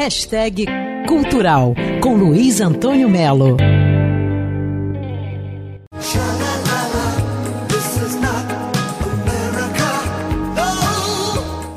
Hashtag Cultural com Luiz Antônio Melo.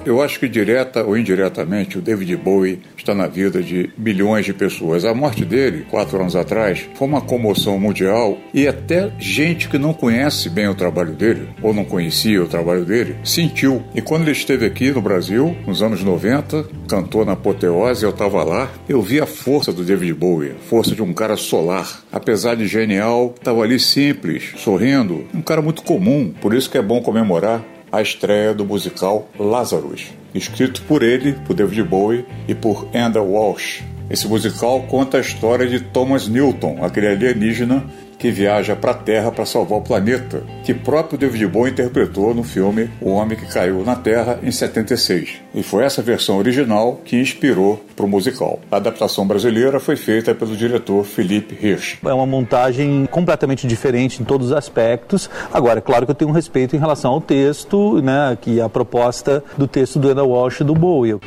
Eu acho que direta ou indiretamente o David Bowie está na vida de milhões de pessoas. A morte dele, quatro anos atrás, foi uma comoção mundial e até gente que não conhece bem o trabalho dele, ou não conhecia o trabalho dele, sentiu. E quando ele esteve aqui no Brasil, nos anos 90, cantou na apoteose, eu estava lá, eu vi a força do David Bowie, a força de um cara solar. Apesar de genial, estava ali simples, sorrindo, um cara muito comum, por isso que é bom comemorar a estreia do musical Lazarus, escrito por ele, por David Bowie e por Enda Walsh. Esse musical conta a história de Thomas Newton, aquele alienígena que viaja para a Terra para salvar o planeta, que próprio David Bowie interpretou no filme O Homem que Caiu na Terra em 76. E foi essa versão original que inspirou para o musical. A adaptação brasileira foi feita pelo diretor Felipe Hirsch. É uma montagem completamente diferente em todos os aspectos. Agora, é claro que eu tenho um respeito em relação ao texto, né, que é a proposta do texto do Anna Walsh e do Bowie.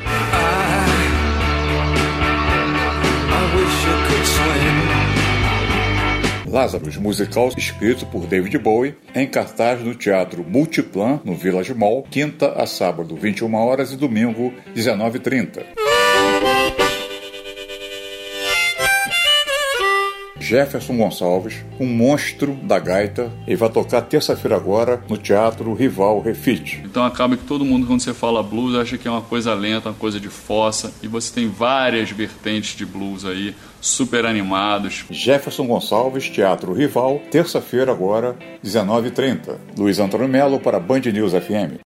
Lazarus, musical escrito por David Bowie, em cartaz no Teatro Multiplan, no Village Mall, quinta a sábado, 21 horas e domingo, 19h30. Jefferson Gonçalves, um monstro da gaita, e vai tocar terça-feira agora no Teatro Rival Refit. Então acaba que todo mundo, quando você fala blues, acha que é uma coisa lenta, uma coisa de fossa, e você tem várias vertentes de blues aí, super animados. Jefferson Gonçalves, Teatro Rival, terça-feira agora, 19h30. Luiz Antônio Melo para Band News FM.